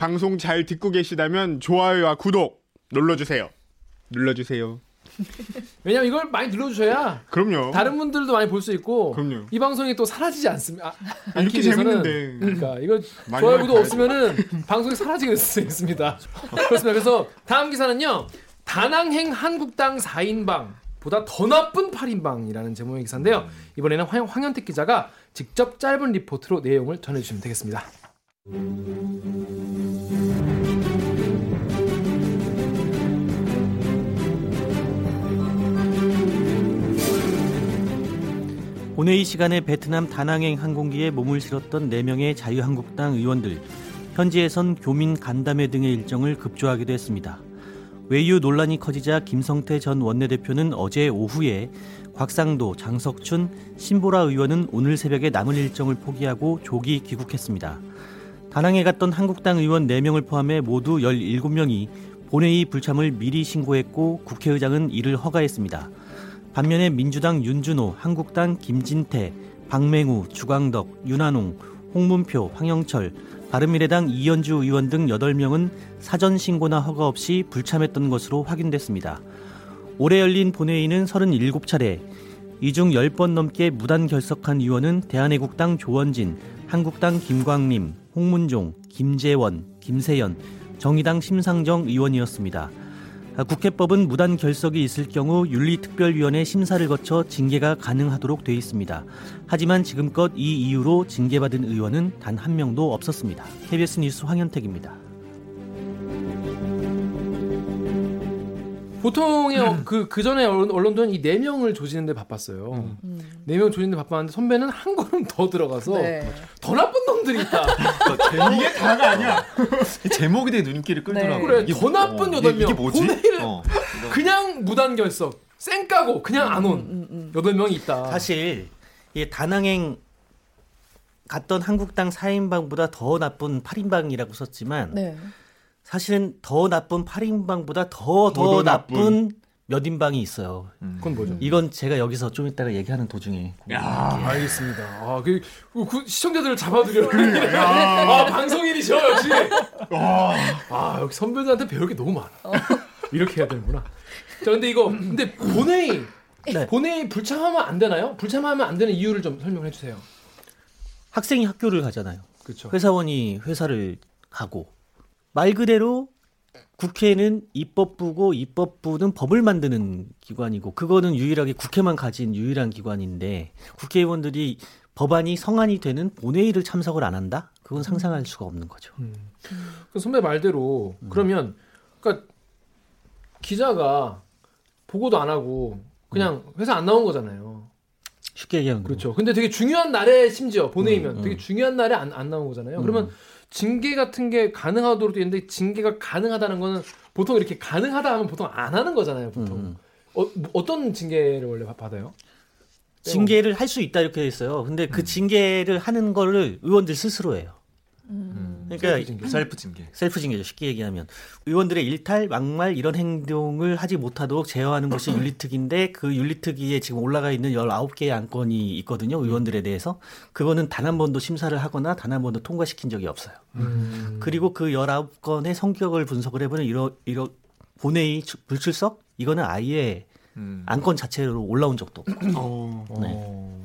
방송 잘 듣고 계시다면 좋아요와 구독 눌러주세요. 눌러주세요. 왜냐면 이걸 많이 눌러주셔야 그럼요. 다른 분들도 많이 볼 수 있고 그럼요. 이 방송이 또 사라지지 않습니다. 아, 아, 이렇게 재밌는데. 그러니까 이거 많이 좋아요 많이 구독 봐야죠. 없으면은 방송이 사라지게 될수 있습니다. 그렇습니다. 그래서 다음 기사는요. 다낭행 한국당 4인방 보다 더 나쁜 8인방이라는 제목의 기사인데요. 이번에는 황, 황현택 기자가 직접 짧은 리포트로 내용을 전해주시면 되겠습니다. 오늘 이 시간에 베트남 다낭행 항공기에 몸을 실었던 4명의 자유한국당 의원들 현지에선 교민 간담회 등의 일정을 급조하기도 했습니다. 외유 논란이 커지자 김성태 전 원내대표는 어제 오후에 곽상도, 장석춘, 신보라 의원은 오늘 새벽에 남은 일정을 포기하고 조기 귀국했습니다. 다낭에 갔던 한국당 의원 4명을 포함해 모두 17명이 본회의 불참을 미리 신고했고 국회의장은 이를 허가했습니다. 반면에 민주당 윤준호, 한국당 김진태, 박맹우, 주광덕, 윤한홍, 홍문표, 황영철, 바른미래당 이현주 의원 등 8명은 사전 신고나 허가 없이 불참했던 것으로 확인됐습니다. 올해 열린 본회의는 37차례, 이 중 10번 넘게 무단 결석한 의원은 대한애국당 조원진, 한국당 김광림, 홍문종, 김재원, 김세연, 정의당 심상정 의원이었습니다. 아, 국회법은 무단 결석이 있을 경우 윤리특별위원회 심사를 거쳐 징계가 가능하도록 돼 있습니다. 하지만 지금껏 이 이유로 징계받은 의원은 단 한 명도 없었습니다. KBS 뉴스 황현택입니다. 보통의 어, 그, 그 전에 언론- 언론들은 이네 명을 조지는데 바빴어요. 네명 조지는데 바빴는데 선배는 한 걸음 더 들어가서 네. 더 나쁜 놈들이 있다. 이게 다가 아니야. 제목이 되게 눈길을 끌더라고요. 네. 그래, 이게 더 나쁜 어, 여덟 이게, 명. 이게 뭐지? 어, 그냥 무단 결석, 쌩 까고 그냥 안온 음, 음. 여덟 명이 있다. 사실 이 다낭행 갔던 한국당 4인방보다 더 나쁜 8인방이라고 썼지만 네. 사실은 더 나쁜 8인방보다 더더 더 나쁜, 나쁜 몇 인방이 있어요. 음. 그건 뭐죠? 이건 제가 여기서 좀 이따가 얘기하는 도중에 아, 알겠습니다. 아, 그, 그, 그 시청자들을 잡아두려는 아, 방송인이죠, 역시. 아, 역시 선배들한테 배울 게 너무 많아. 이렇게 해야 되는구나. 자, 근데 이거, 근데 본회의, 네. 본회의 불참하면 안 되나요? 불참하면 안 되는 이유를 좀 설명해 주세요. 학생이 학교를 가잖아요. 그렇죠. 회사원이 회사를 가고 말 그대로 국회는 입법부고 입법부는 법을 만드는 기관이고 그거는 유일하게 국회만 가진 유일한 기관인데 국회의원들이 법안이 성안이 되는 본회의를 참석을 안 한다? 그건 상상할 수가 없는 거죠. 그 선배 말대로, 그러면, 그러니까 기자가 보고도 안 하고 그냥 회사 안 나온 거잖아요. 쉽게 얘기하면 그렇죠. 근데 되게 중요한 날에 심지어 본회의면 음, 되게 음. 중요한 날에 안, 안 나온 거잖아요. 음. 그러면 징계 같은 게 가능하도록 돼 있는데 징계가 가능하다는 거는 보통 이렇게 가능하다 하면 보통 안 하는 거잖아요. 보통 음, 음. 어, 뭐 어떤 징계를 원래 받- 받아요? 징계를 할 수 있다 이렇게 돼 있어요. 근데 그 징계를 하는 거를 의원들 스스로 해요. 음. 그러니까 셀프 징계. 셀프 징계. 셀프 징계죠. 쉽게 얘기하면 의원들의 일탈, 막말 이런 행동을 하지 못하도록 제어하는 것이 윤리특위인데 그 윤리특위에 지금 올라가 있는 19개의 안건이 있거든요. 의원들에 대해서 그거는 단 한 번도 심사를 하거나 단 한 번도 통과시킨 적이 없어요. 음. 그리고 그 19건의 성격을 분석을 해 보면 이러 이러 본회의 출- 불출석 이거는 아예 음. 안건 자체로 올라온 적도 없고 어. 어.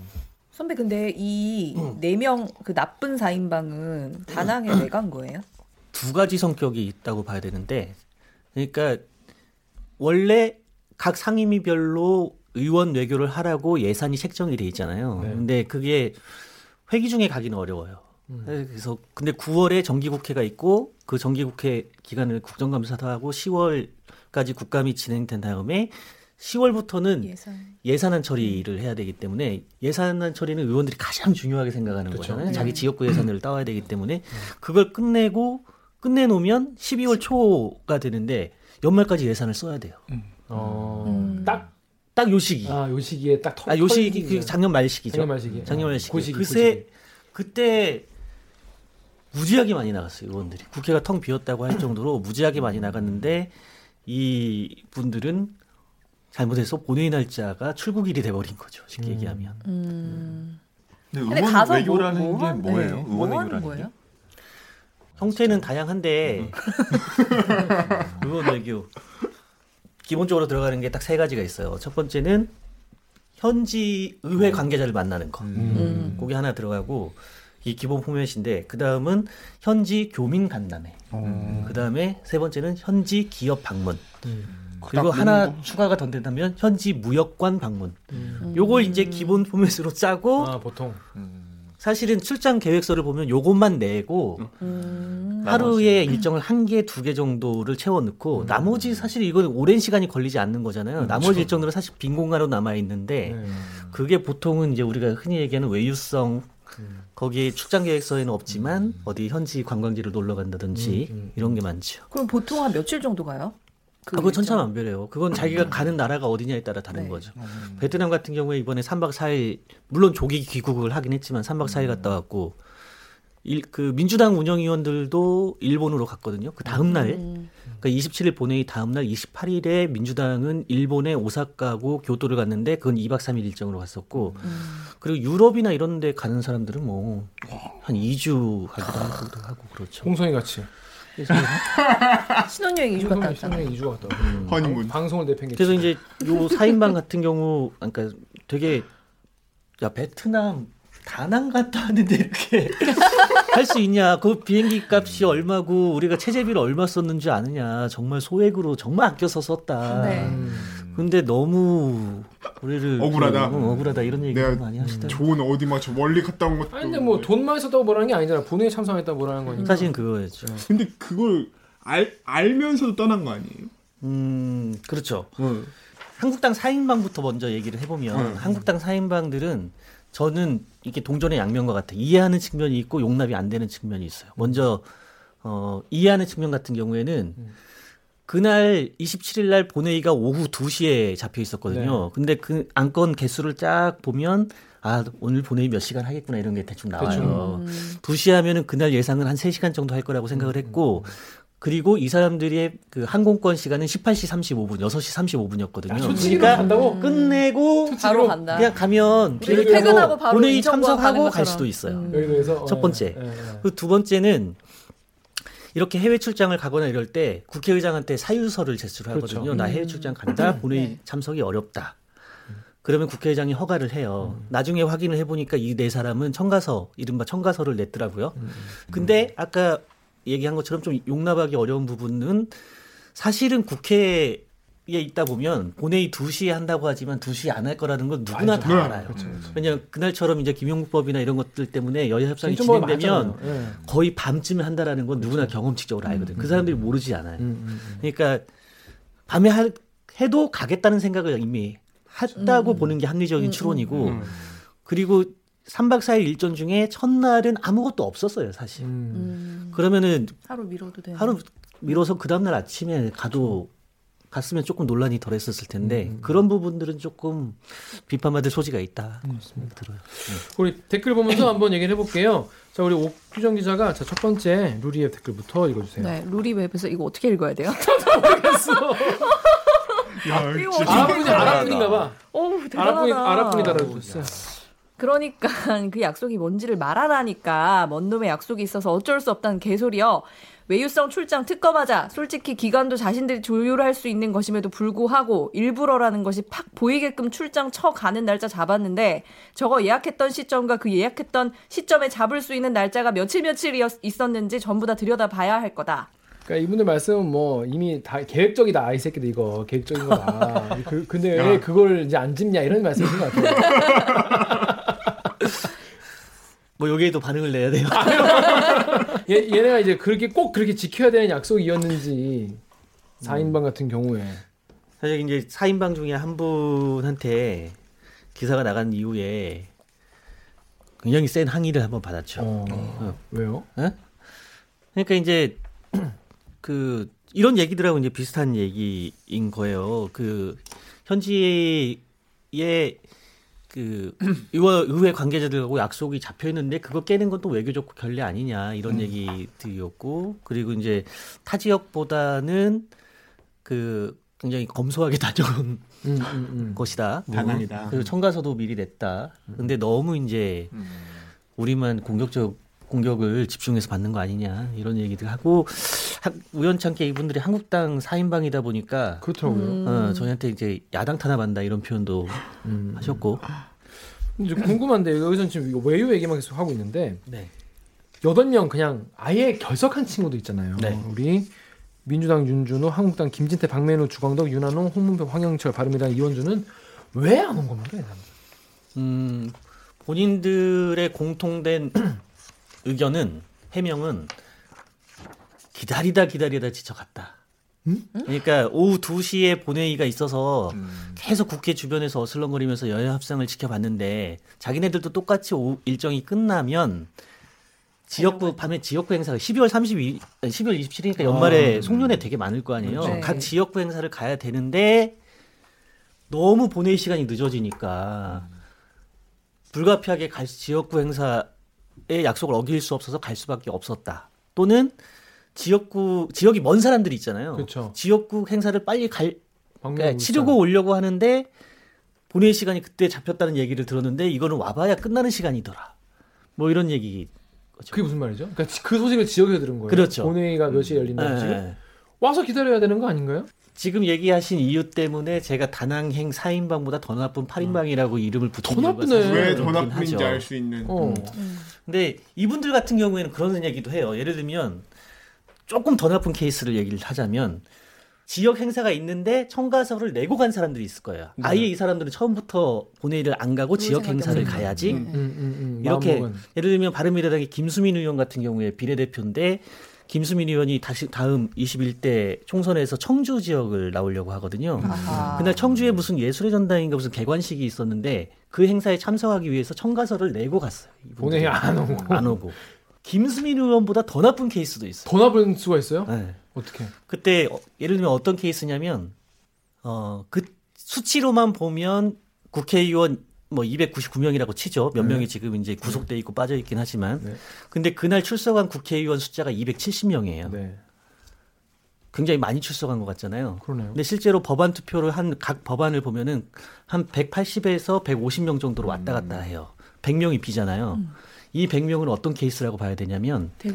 선배 근데 이 음. 네명 그 나쁜 4인방은 다낭에 왜 간 거예요? 두 가지 성격이 있다고 봐야 되는데, 그러니까 원래 각 상임위별로 의원 외교를 하라고 예산이 책정이 돼 있잖아요. 네. 근데 그게 회기 중에 가기는 어려워요. 그래서 근데 9월에 정기국회가 있고 그 정기국회 기간을 국정감사도 하고 10월까지 국감이 진행된 다음에 10월부터는 예산. 예산안 처리를 해야 되기 때문에 예산안 처리는 의원들이 가장 중요하게 생각하는 그쵸. 거잖아요. 네. 자기 지역구 예산을 따와야 되기 때문에 그걸 끝내고 끝내놓으면 12월 초가 되는데 연말까지 예산을 써야 돼요. 어. 음. 딱, 딱 요 시기. 아, 요 시기에 딱 터, 아, 요 시기 그 작년 말 시기죠. 작년 말 시기. 작년 말 어, 시기. 그 시기, 그 시기. 그때 무지하게 많이 나갔어요 의원들이. 국회가 텅 비었다고 할 정도로 무지하게 많이 나갔는데 이 분들은 잘못해서 본회의 날짜가 출국일이 돼버린 거죠. 쉽게 음. 얘기하면. 음. 근데 근데 의원 가서 외교라는 뭐, 뭐게 하는- 뭐예요? 네, 의원 뭐 하는 외교라는 거예요? 게? 형태는 다양한데 그건 외교 기본적으로 들어가는 게 딱 세 가지가 있어요. 첫 번째는 현지 의회 관계자를 만나는 거. 음. 그게 하나 들어가고 이 기본 포맷인데 그 다음은 현지 교민 간담회. 그 다음에 세 번째는 현지 기업 방문. 그리고 딱 하나 거? 추가가 더 된다면 현지 무역관 방문. 음. 요걸 이제 기본 포맷으로 짜고 아 보통 사실은 출장 계획서를 보면 요것만 내고 음. 하루에 일정을 한 개, 두 개 정도를 채워 넣고 나머지 사실 이건 오랜 시간이 걸리지 않는 거잖아요. 나머지 일정들은 사실 빈 공간으로 남아 있는데 네. 그게 보통은 이제 우리가 흔히 얘기하는 외유성 음. 거기에 출장 계획서에는 없지만 어디 현지 관광지를 놀러 간다든지 음, 음. 이런 게 많죠. 그럼 보통 한 며칠 정도 가요? 그 아, 그거? 천차만별이에요. 그건 자기가 가는 나라가 어디냐에 따라 다른 네. 거죠. 베트남 같은 경우에 이번에 3박 4일 물론 조기 귀국을 하긴 했지만 3박 4일 갔다 왔고 일, 그 민주당 운영위원들도 일본으로 갔거든요. 그 다음 날 음. 그러니까 27일 본회의 다음 날 28일에 민주당은 일본의 오사카고 교토를 갔는데 그건 2박 3일 일정으로 갔었고 음. 그리고 유럽이나 이런 데 가는 사람들은 뭐 한 2주 가기도 하고, 그렇죠. 홍성이 같이 신혼여행 2주 갔다 왔잖아요. 신혼여행 2주 갔다 왔고 허니문. 방송을 내팽개 그래서 이제 요 4인방 같은 경우 그러니까 되게 야 베트남 다낭 갔다 왔는데 이렇게 할 수 있냐? 그 비행기 값이 얼마고 우리가 체제비를 얼마 썼는지 아느냐? 정말 소액으로 정말 아껴서 썼다. 네. 근데 너무 우리를 억울하다. 그, 어, 억울하다 이런 얘기 내가 많이 하시더라고요. 좋은 어디 막저 멀리 갔다 온 것도. 아니 근데 뭐돈 많이 썼다고 뭐라는 게 아니잖아 본회의 참석했다고 뭐라는 거니까 사실은 그거였죠. 근데 그걸 알 알면서도 떠난 거 아니에요? 음, 그렇죠. 어. 한국당 4인방부터 먼저 얘기를 해보면 음. 한국당 4인방들은 저는 이게 동전의 양면과 같아 이해하는 측면이 있고 용납이 안 되는 측면이 있어요. 먼저 어, 이해하는 측면 같은 경우에는 그날 27일 날 본회의가 오후 2시에 잡혀 있었거든요. 근데 그 안건 개수를 쫙 보면 아, 오늘 본회의 몇 시간 하겠구나 이런 게 대충 나와요. 음. 2시 하면은 그날 예상은 한 3시간 정도 할 거라고 생각을 했고 그리고 이 사람들의 그 항공권 시간은 18시 35분, 6시 35분이었거든요. 야, 그러니까 간다고? 끝내고 바로 간다. 그냥 가면 비행기 퇴근하고 타고 바로 본회의 참석하고 갈. 수도 있어요. 음. 첫 번째. 예, 예, 예. 그두 번째는 이렇게 해외 출장을 가거나 이럴 때 국회의장한테 사유서를 제출하거든요. 그렇죠. 나 해외 출장 간다. 본회의 네. 참석이 어렵다. 그러면 국회의장이 허가를 해요. 나중에 확인을 해보니까 이 네 사람은 청가서, 이른바 청가서를 냈더라고요. 근데 아까 얘기한 것처럼 좀 용납하기 어려운 부분은 사실은 국회 에 있다 보면 본회의 2시에 한다고 하지만 2시에 안 할 거라는 건 누구나 다 네. 알아요. 왜냐하면 그날처럼 이제 김용국법이나 이런 것들 때문에 여야 협상이 좀뭐 진행되면. 예. 거의 밤쯤에 한다라는 건 누구나 경험칙적으로 알거든. 요그 사람들이 모르지 않아요. 음, 음, 음. 그러니까 밤에 할, 해도 가겠다는 생각을 이미 했다고 보는 게 합리적인 추론이고 음. 그리고 3박 4일 일정 중에 첫날은 아무것도 없었어요, 사실. 음. 음. 그러면은 하루 미뤄도 되는. 하루 미뤄서 그 다음날 아침에 가도 갔으면 조금 논란이 덜 했었을 텐데 그런 부분들은 조금 비판받을 소지가 있다. 들어요. 우리 댓글 보면서 한번 얘기를 해볼게요. 자 우리 옥규정 기자가 자, 첫 번째 루리의 댓글부터 읽어주세요. 네, 루리 웹에서 이거 어떻게 읽어야 돼요? 야, 이거 진짜 아랍분이 아랍분인가 봐. 어우, 대단하다. 아랍분이 달아주셨어요. 그러니까 그 약속이 뭔지를 말하라니까 먼 놈의 약속이 있어서 어쩔 수 없다는 개소리요. 외유성 출장 특검하자. 솔직히 기간도 자신들이 조율할 수 있는 것임에도 불구하고 일부러라는 것이 팍 보이게끔 출장 쳐 가는 날짜 잡았는데 저거 예약했던 시점과 그 예약했던 시점에 잡을 수 있는 날짜가 며칠 며칠 있었는지 전부 다 들여다봐야 할 거다. 그러니까 이분들 말씀은 뭐 이미 다 계획적이다 이 새끼들 이거 계획적인 거다. 그, 근데 왜 야. 그걸 이제 안 짚냐 이런 말씀이신 것 같아요. 뭐 여기에도 반응을 내야 돼요. 얘, 얘네가 이제 그렇게 꼭 그렇게 지켜야 되는 약속이었는지 4인방 같은 경우에 사실 이제 4인방 중에 한 분한테 기사가 나간 이후에 굉장히 센 항의를 한번 받았죠. 어, 왜요? 그러니까 이제 그 이런 얘기들하고 이제 비슷한 얘기인 거예요. 그 현지의 그 의회, 의회 관계자들하고 약속이 잡혀 있는데 그거 깨는 건 또 외교적 결례 아니냐 이런 얘기들이었고 그리고 이제 타 지역보다는 그 굉장히 검소하게 다져온 음, 음, 음. 것이다. 다낭이다. 그리고 청가서도 미리 냈다. 근데 너무 이제 우리만 공격적 공격을 집중해서 받는 거 아니냐 이런 얘기도 하고 하- 우연찮게 이분들이 한국당 4인방이다 보니까 그렇더라고요. 음. 어, 저희한테 이제 야당 탄압한다 이런 표현도 음. 하셨고 이제 궁금한데 여기서 지금 이거 외유 얘기만 계속 하고 있는데 네. 여덟 명 그냥 아예 결석한 친구도 있잖아요. 네. 우리 민주당 윤준호, 한국당 김진태, 박men우, 주광덕, 윤한홍, 홍문표, 황영철, 바른미래당 이원주는 왜 안 온 겁니까? 이 사람들? 음, 본인들의 공통된 의견은 해명은 기다리다 기다리다 지쳐갔다. 그러니까 오후 2시에 본회의가 있어서 계속 국회 주변에서 어슬렁거리면서 여야 합상을 지켜봤는데 자기네들도 똑같이 오후 일정이 끝나면 지역구 밤에 지역구 행사가 12월 32, 12월 27일이니까 연말에 송년회 되게 많을 거 아니에요. 네. 각 지역구 행사를 가야 되는데 너무 본회의 시간이 늦어지니까 불가피하게 갈 지역구 행사에 약속을 어길 수 없어서 갈 수밖에 없었다. 또는 지역구 지역이 먼 사람들이 있잖아요. 그렇죠. 지역구 행사를 빨리 갈 그러니까 치르고 오려고 하는데 본회의 시간이 그때 잡혔다는 얘기를 들었는데 이거는 와봐야 끝나는 시간이더라. 뭐 이런 얘기. 그게 무슨 말이죠? 그러니까 지- 그 소식을 지역에서 들은 거예요. 그렇죠. 본회의가 몇 시에 열린다 예, 지금 예. 와서 기다려야 되는 거 아닌가요? 지금 얘기하신 이유 때문에 제가 다낭행 4인방보다 더 나쁜 8인방이라고 이름을 붙인 더 이유가 나쁘네. 사실은 왜더 그렇긴 나쁜지. 알 수 있는. 어. 근데 이분들 같은 경우에는 그런 얘기도 해요. 예를 들면 조금 더 나쁜 케이스를 얘기를 하자면 지역 행사가 있는데 청가서를 내고 간 사람들이 있을 거예요. 아예 이 사람들은 처음부터 본회의를 안 가고 지역 행사를 가야지. 음. 음, 음, 음. 이렇게. 예를 들면 바른미래당의 김수민 의원 같은 경우에 비례대표인데 김수민 의원이 다시 다음 21대 총선에서 청주 지역을 나오려고 하거든요. 아하. 그날 청주에 무슨 예술의 전당인가 무슨 개관식이 있었는데 그 행사에 참석하기 위해서 청가서를 내고 갔어요. 본회의 안 오고 안 오고. 김수민 의원보다 더 나쁜 케이스도 있어요. 더 나쁜 수가 있어요? 네. 어떻게? 그때 어, 예를 들면 어떤 케이스냐면 어 그 수치로만 보면 국회의원 뭐 299명이라고 치죠. 몇 네. 명이 지금 이제 구속돼 있고 빠져 있긴 하지만 네. 근데 그날 출석한 국회의원 숫자가 270명이에요. 네. 굉장히 많이 출석한 것 같잖아요. 그러네요. 근데 실제로 법안 투표를 한 각 법안을 보면은 한 180에서 150명 정도로 왔다 갔다 해요. 100명이 비잖아요. 이 100명은 어떤 케이스라고 봐야 되냐면 대.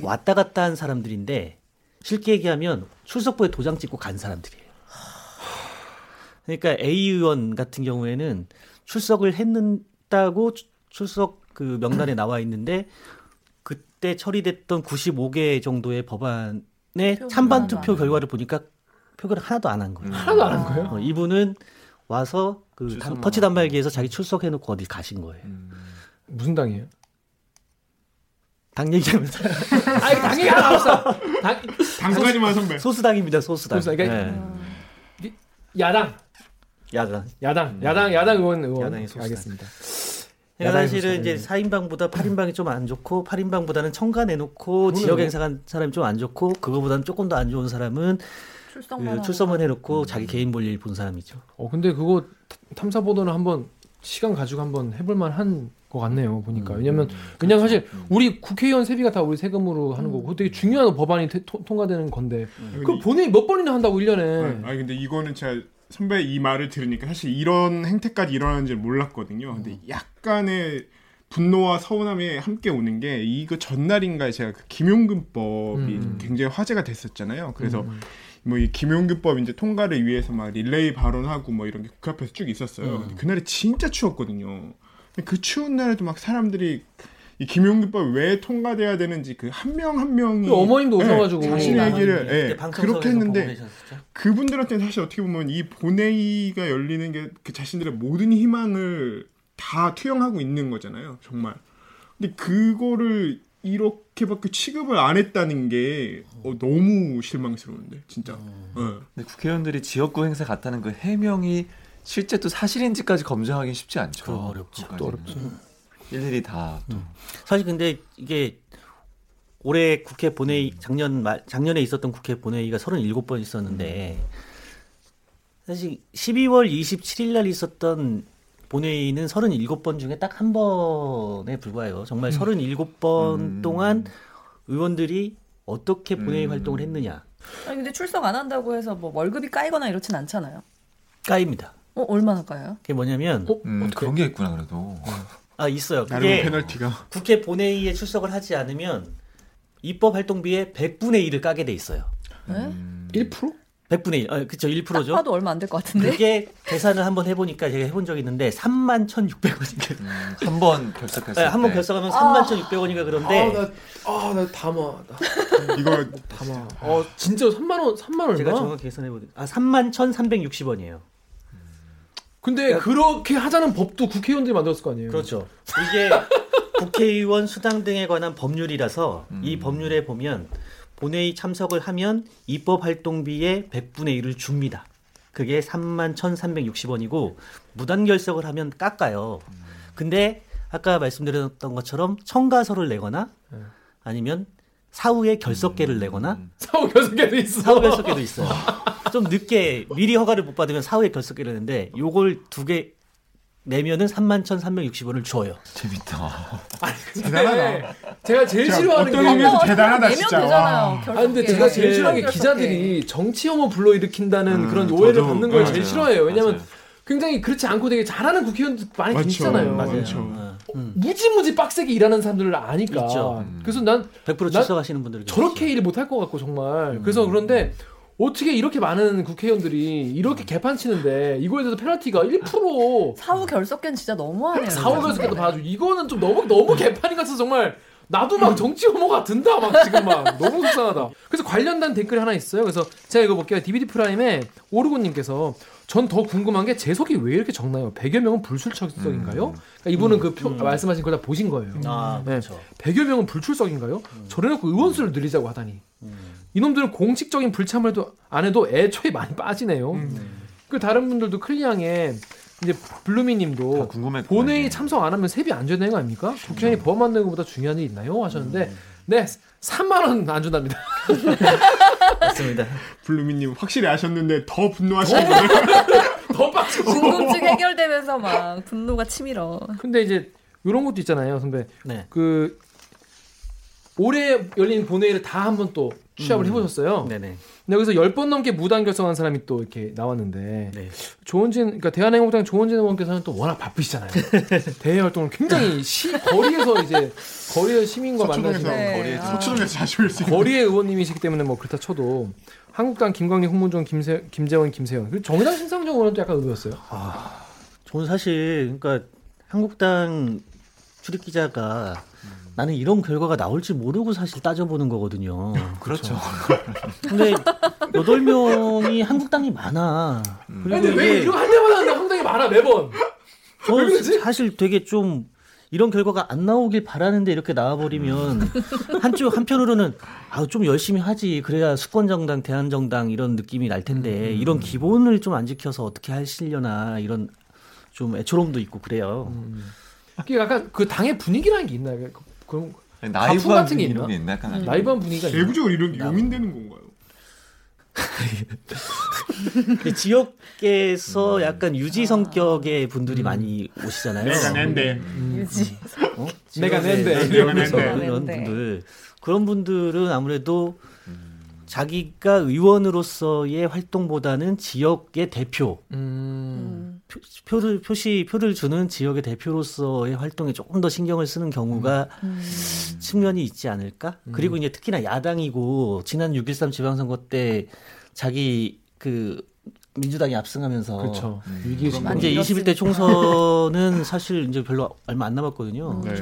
왔다 갔다 한 사람들인데 쉽게 얘기하면 출석부에 도장 찍고 간 사람들이에요. 그러니까 A 의원 같은 경우에는 출석을 했다고 추- 출석 그 명단에 나와 있는데 그때 처리됐던 95개 정도의 법안의 찬반 투표 안 결과를 보니까 표결을 하나도 안 한 거예요. 하나도 안 한 거예요? 어, 이분은 와서 그 출석만 터치 단말기에서 자기 출석해놓고 어디 가신 거예요. 무슨 당이에요? 당 얘기하면서 아니 당연히 하나 없어. 당 당까지만 선배. 소수당입니다. 소수당. 소수당. 그러니까 네. 야당, 야당. 야당, 야당, 야당 의원 의원. 야당의 소수당. 알겠습니다. 그러니까 사실은. 이제 4인방보다 8인방이 좀 안 좋고 8인방보다는 청가 내놓고 지역 행사 간 사람이 좀 안 좋고 그거보다는 조금 더 안 좋은 사람은 출석만 그 출석만 음. 해놓고 자기 개인 볼일 본 사람이죠. 어 근데 그거 탐사 보도는 한번 시간 가지고 한번 해볼 만한 것 같네요 보니까 왜냐면 왜냐면 사실 우리 국회의원 세비가 다 우리 세금으로 하는 거고 되게 중요한 법안이 태- 토- 통과되는 건데 그 본회의 몇 번이나 한다고 1년에 아니 근데 이거는 제가 선배 이 말을 들으니까 사실 이런 행태까지 일어나는지 몰랐거든요. 근데 약간의 분노와 서운함이 함께 오는 게 이거 전날인가에 제가 그 김용근법이 음. 굉장히 화제가 됐었잖아요. 그래서 뭐이 김용근법 이제 통과를 위해서 막 릴레이 발언하고 뭐 이런 게 국회 앞에서 쭉 있었어요. 근데 그날이 진짜 추웠거든요. 근데 그 추운 날에도 막 사람들이 이 김용근법이 왜 통과돼야 되는지 그 한 명 한 명이 그 어머님도 예, 오셔가지고 자신의 얘기를 예, 그렇게 했는데 계셨었죠? 그분들한테는 사실 어떻게 보면 이 본회의가 열리는 게 그 자신들의 모든 희망을 다 투영하고 있는 거잖아요, 정말. 근데 그거를 이렇게밖에 취급을 안 했다는 게 어, 너무 실망스러운데, 진짜. 예. 근데 국회의원들이 지역구 행사 갔다는 그 해명이 실제 또 사실인지까지 검증하기 쉽지 않죠. 어렵죠. 그것까지는. 또 어렵죠. 일일이 다 또. 사실 근데 이게 올해 국회 본회의 작년 말 작년에 있었던 국회 본회의가 37번 있었는데 사실 12월 27일 날 있었던 본회의는 37번 중에 딱 한 번에 불과해요. 정말 37번 음. 동안 의원들이 어떻게 본회의 음. 활동을 했느냐 아니 근데 출석 안 한다고 해서 뭐 월급이 까이거나 이렇진 않잖아요. 까입니다. 어 얼마나 까요? 그게 뭐냐면 어? 음? 그런 게 있구나 그래도. 아 있어요. 나름 그게 페널티가. 국회 본회의에 출석을 하지 않으면 입법 활동비의 100분의 1을 까게 돼 있어요. 네? 1%? 100분의 1. 아, 그쵸. 딱 1%죠. 봐도 얼마 안 될 것 같은데. 그게 계산을 한번 해 보니까 제가 해본 적이 있는데 3만 1,600원인가. 한번 결석했을 때. 한번 결석하면 3만 1,600원인가 그런데 아나 담아 나 이거 담아. 어 진짜 3만 원 3만 얼마? 제가 정확히 계산해 보니 아 3만 1,360원이에요. 근데 그렇게 하자는 법도 국회의원들이 만들었을 거 아니에요. 그렇죠. 이게 국회의원 수당 등에 관한 법률이라서 이 법률에 보면 본회의 참석을 하면 입법 활동비의 100분의 1을 줍니다. 그게 3만 1,360원이고 무단 결석을 하면 깎아요. 근데 아까 말씀드렸던 것처럼 청가서를 내거나 아니면 사후에 결석계를 내거나 사후 결석에도 있어. 사후 결석계도 있어요. 좀 늦게 미리 허가를 못 받으면 사후에 결석계를 내는데 요걸 두 개 내면은 31,360원을 줘요. 재밌다. 대단하다. 제가 제일 진짜 싫어하는 어떤 게 의미에서 어, 대단하다, 내면 진짜. 되잖아요. 와. 결석계. 아 근데 제가 제일 예. 싫어하는 게. 기자들이 정치 혐오 불러일으킨다는 음, 그런 오해를 저도, 받는 걸 네, 제일 맞아요. 싫어해요. 왜냐면 맞아요. 굉장히 그렇지 않고 되게 잘하는 국회의원들 많이 맞죠. 있잖아요. 맞아요. 그렇죠. 어, 음. 무지무지 빡세게 일하는 사람들을 아니까. 있죠. 그래서 난 100%난 출석하시는 분들이 저렇게 일을 못할 것 같고 정말. 그래서 그런데 어떻게 이렇게 많은 국회의원들이 이렇게 개판 치는데 이거에 대해서 페널티가 1% 사후 결석계는 진짜 너무하네요. 사후 결석에도 봐줘. 이거는 좀 너무 너무 개판이 같아서 정말 나도 막 정치 혐오가 든다 막 지금 막 너무 속상하다. 그래서 관련된 댓글이 하나 있어요. 그래서 제가 읽어볼게요. DVD 프라임에 오르곤님께서 전 더 궁금한 게 재석이 왜 이렇게 적나요? 100여 명은 불출석인가요? 그러니까 이분은 그 표, 말씀하신 걸 다 보신 거예요. 아, 네. 그렇죠. 100여 명은 불출석인가요? 저래놓고 의원 수를 늘리자고 하다니. 이놈들은 공식적인 불참을 해도 안 해도 애초에 많이 빠지네요. 그 다른 분들도 클리앙에 이제 블루미님도 본회의. 참석 안 하면 세비 안 되는 거 아닙니까? 국회의원이 법 만드는 것보다 중요한 일이 있나요? 하셨는데 네 3만 원 안 준답니다. 맞습니다. 블루미님 확실히 아셨는데 더 분노하시는 거예요. 더 빡치고. 궁금증 해결되면서 막 분노가 치밀어. 근데 이제 이런 것도 있잖아요, 선배. 네. 그 올해 열린 본회의를 다 한번 또 취합을 해보셨어요. 네네. 근데 여기서 10번 넘게 무단 결성한 사람이 또 이렇게 나왔는데 네. 조원진 그러니까 대한민국당 조원진 의원께서는 또 워낙 바쁘시잖아요. 대외 활동을 굉장히 시, 거리에서 이제 거리의 시민과 만나시는 네. 거리에 아. 서초동에서 자주 볼수 있는. 거리의 의원님이시기 때문에 뭐 그렇다 쳐도 한국당 김광림, 홍문종, 김세, 김재원, 김세현 그리고 정의당 신상정 의원도 약간 의외였어요. 저는 사실 그러니까 한국당 출입 기자가 나는 이런 결과가 나올지 모르고 사실 따져보는 거거든요. 그렇죠. 근데 여덟 명이 한국당이 많아. 그리고 근데 왜 이게 이거 할 때마다 근데 황당히 많아 매번. 저 사실 되게 좀 이런 결과가 안 나오길 바라는데 이렇게 나와버리면 한쪽 한편으로는 아 좀 열심히 하지 그래야 수권 정당 대한 정당 이런 느낌이 날 텐데 이런 기본을 좀 안 지켜서 어떻게 하시려나 이런 좀 애처로움도 있고 그래요. 이게 약간 그 당의 분위기라는 게 있나요? 그- 가품 나이브한 같은 게 이런 있나? 게 있나? 약간 라이브한 분위기가? 내부적으로 이렇게 용인되는 건가요? 근데 지역에서 약간 유지 성격의 분들이 많이 오시잖아요. 내가 낸데. 유지. 어? 내가 낸데. 지역에서 내가 낸데. 이런. 분들 그런 분들은 아무래도 자기가 의원으로서의 활동보다는 지역의 대표 음. 표, 표를 표시 표를 주는 지역의 대표로서의 활동에 조금 더 신경을 쓰는 경우가 측면이 있지 않을까? 그리고 이제 특히나 야당이고 지난 6.13 지방선거 때 자기 그 민주당이 압승하면서 그렇죠. 위기의 많이 시간. 이제 잃었으니까. 21대 총선은 사실 이제 별로 얼마 안 남았거든요. 네.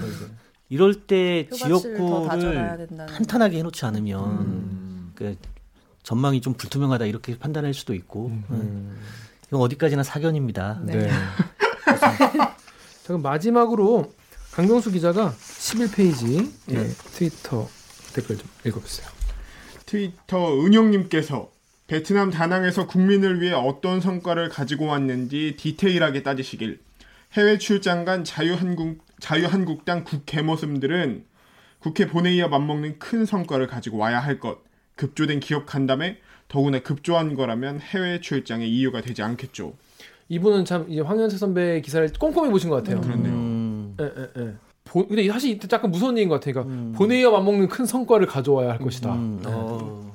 이럴 때 지역구를. 탄탄하게 해놓지 않으면 음. 그 전망이 좀 불투명하다 이렇게 판단할 수도 있고 음. 이건 어디까지나 사견입니다. 네. 네. 자, 그럼 마지막으로 강동수 기자가 11페이지 예, 트위터 댓글 좀 읽어주세요. 트위터 은영님께서 베트남 다낭에서 국민을 위해 어떤 성과를 가지고 왔는지 디테일하게 따지시길 해외 출장 간 자유한국 자유한국당 국회 모습들은 국회 본회의와 맞먹는 큰 성과를 가지고 와야 할 것. 급조된 기업 간담회 더구나 급조한 거라면 해외 출장의 이유가 되지 않겠죠. 이분은 참 이제 황현세 선배의 기사를 꼼꼼히 보신 것 같아요. 그렇네요. 음, 예, 예, 예. 보- 근데 사실 이때 약간 무서운 얘기인 것 같아요. 그러니까 음. 본회의와 맞먹는 큰 성과를 가져와야 할 것이다. 음, 어,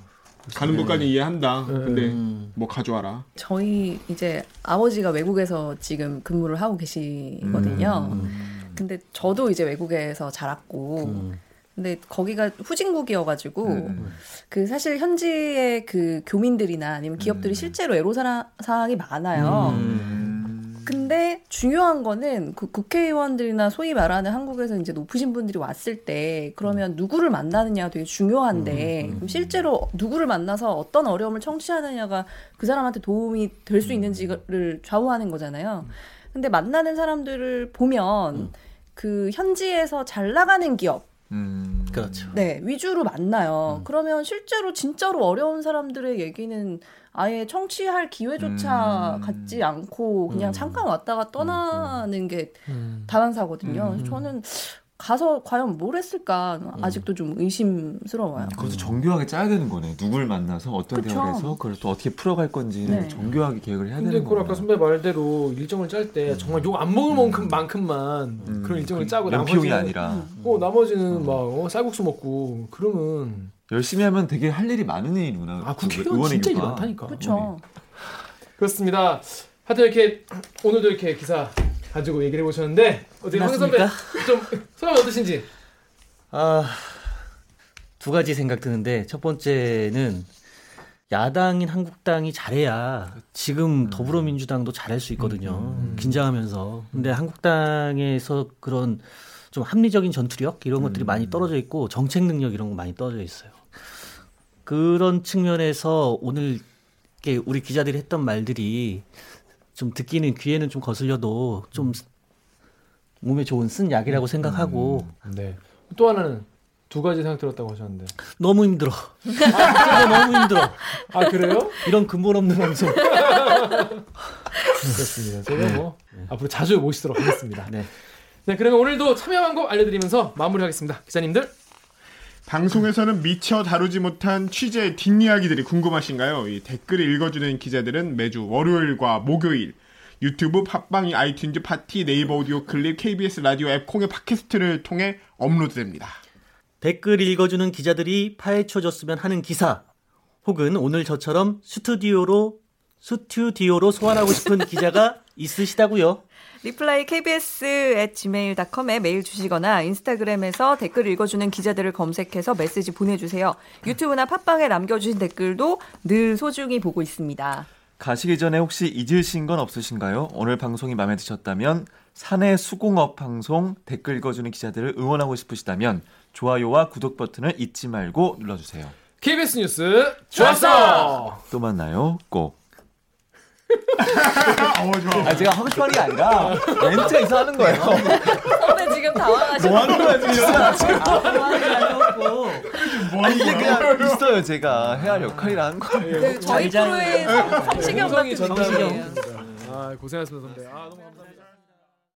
가는 것까지 이해한다. 근데 음. 뭐 가져와라. 저희 이제 아버지가 외국에서 지금 근무를 하고 계시거든요. 근데 저도 이제 외국에서 자랐고 음. 근데 거기가 후진국이어가지고 음. 그 사실 현지의 그 교민들이나 아니면 기업들이 음. 실제로 애로사항 사항이 많아요. 음. 근데 중요한 거는 그 국회의원들이나 소위 말하는 한국에서 이제 높으신 분들이 왔을 때 그러면 누구를 만나느냐가 되게 중요한데 음, 음, 그럼 실제로 누구를 만나서 어떤 어려움을 청취하느냐가 그 사람한테 도움이 될 수 있는지를 좌우하는 거잖아요. 근데 만나는 사람들을 보면 그 현지에서 잘 나가는 기업 음. 그렇죠. 네, 위주로 만나요. 그러면 실제로 진짜로 어려운 사람들의 얘기는 아예 청취할 기회조차 음. 갖지 않고 그냥 음. 잠깐 왔다가 떠나는 게 음. 다반사거든요. 음. 저는 가서 과연 뭘 했을까 아직도 좀 의심스러워요. 그것도 정교하게 짜야 되는 거네. 누굴 만나서 어떤 그쵸. 대화를 해서 그걸 또 어떻게 풀어갈 건지는 네. 정교하게 계획을 해야 근데 되는 그걸 거구나. 아까 선배 말대로 일정을 짤 때 정말 욕 안 먹을 만큼 만큼만 음. 그런 일정을 그 짜고 나머지는 아니라 어 나머지는 막 어, 쌀국수 먹고 그러면 열심히 하면 되게 할 일이 많은 일이구나. 아그 국회의원 의원의 진짜 일. 많다니까. 그렇죠. 그렇습니다. 하여튼 이렇게 오늘도 이렇게 기사 가지고 얘기를 해보셨는데 어떻게 황 선배? 좀 소감이 어떠신지? 아, 두 가지 생각 드는데 첫 번째는 야당인 한국당이 잘해야 지금 더불어민주당도 잘할 수 있거든요. 음. 긴장하면서. 근데 한국당에서 그런 좀 합리적인 전투력 이런 것들이 음. 많이 떨어져 있고 정책 능력 이런 거 많이 떨어져 있어요. 그런 측면에서 오늘 우리 기자들이 했던 말들이 좀 듣기는 귀에는 좀 거슬려도 좀 몸에 좋은 쓴 약이라고 생각하고 네. 또 하나는 두 가지 생각 들었다고 하셨는데. 너무 힘들어. 진짜 너무 힘들어. 아 그래요? 이런 근본 없는 방송. 그렇습니다. 제가 뭐 앞으로 자주 모시도록 하겠습니다. 네. 네, 그러면 오늘도 참여 방법 알려드리면서 마무리하겠습니다. 기자님들. 방송에서는 미처 다루지 못한 취재 뒷이야기들이 궁금하신가요? 이 댓글을 읽어주는 기자들은 매주 월요일과 목요일 유튜브, 팟빵, 아이튠즈, 팟티, 네이버 오디오 클립, KBS 라디오 앱 콩의 팟캐스트를 통해 업로드됩니다. 댓글 읽어주는 기자들이 파헤쳐줬으면 하는 기사, 혹은 오늘 저처럼 스튜디오로 스튜디오로 소환하고 싶은 기자가 있으시다고요? reply kbs at gmail.com에 메일 주시거나 인스타그램에서 댓글 읽어주는 기자들을 검색해서 메시지 보내주세요. 유튜브나 팟빵에 남겨주신 댓글도 늘 소중히 보고 있습니다. 가시기 전에 혹시 잊으신 건 없으신가요? 오늘 방송이 마음에 드셨다면 사내 수공업 방송 댓글 읽어주는 기자들을 응원하고 싶으시다면 좋아요와 구독 버튼을 잊지 말고 눌러주세요. KBS 뉴스 좋았어. 또 만나요. 꼭. 어, 좋아. 아 제가 하고 싶은 게 아니라 멘트가 이상하는 거예요. 선배 지금 당황하시고 뭐 하는 거야 지금? 뭐 아니 이게 그냥 있어요 제가 해야 할 역할이라 는 거예요. 그 저희 잘 프로의 성- 성시경 같은. 느낌이에요. 아 고생하셨습니다 선배. 아 너무 감사합니다.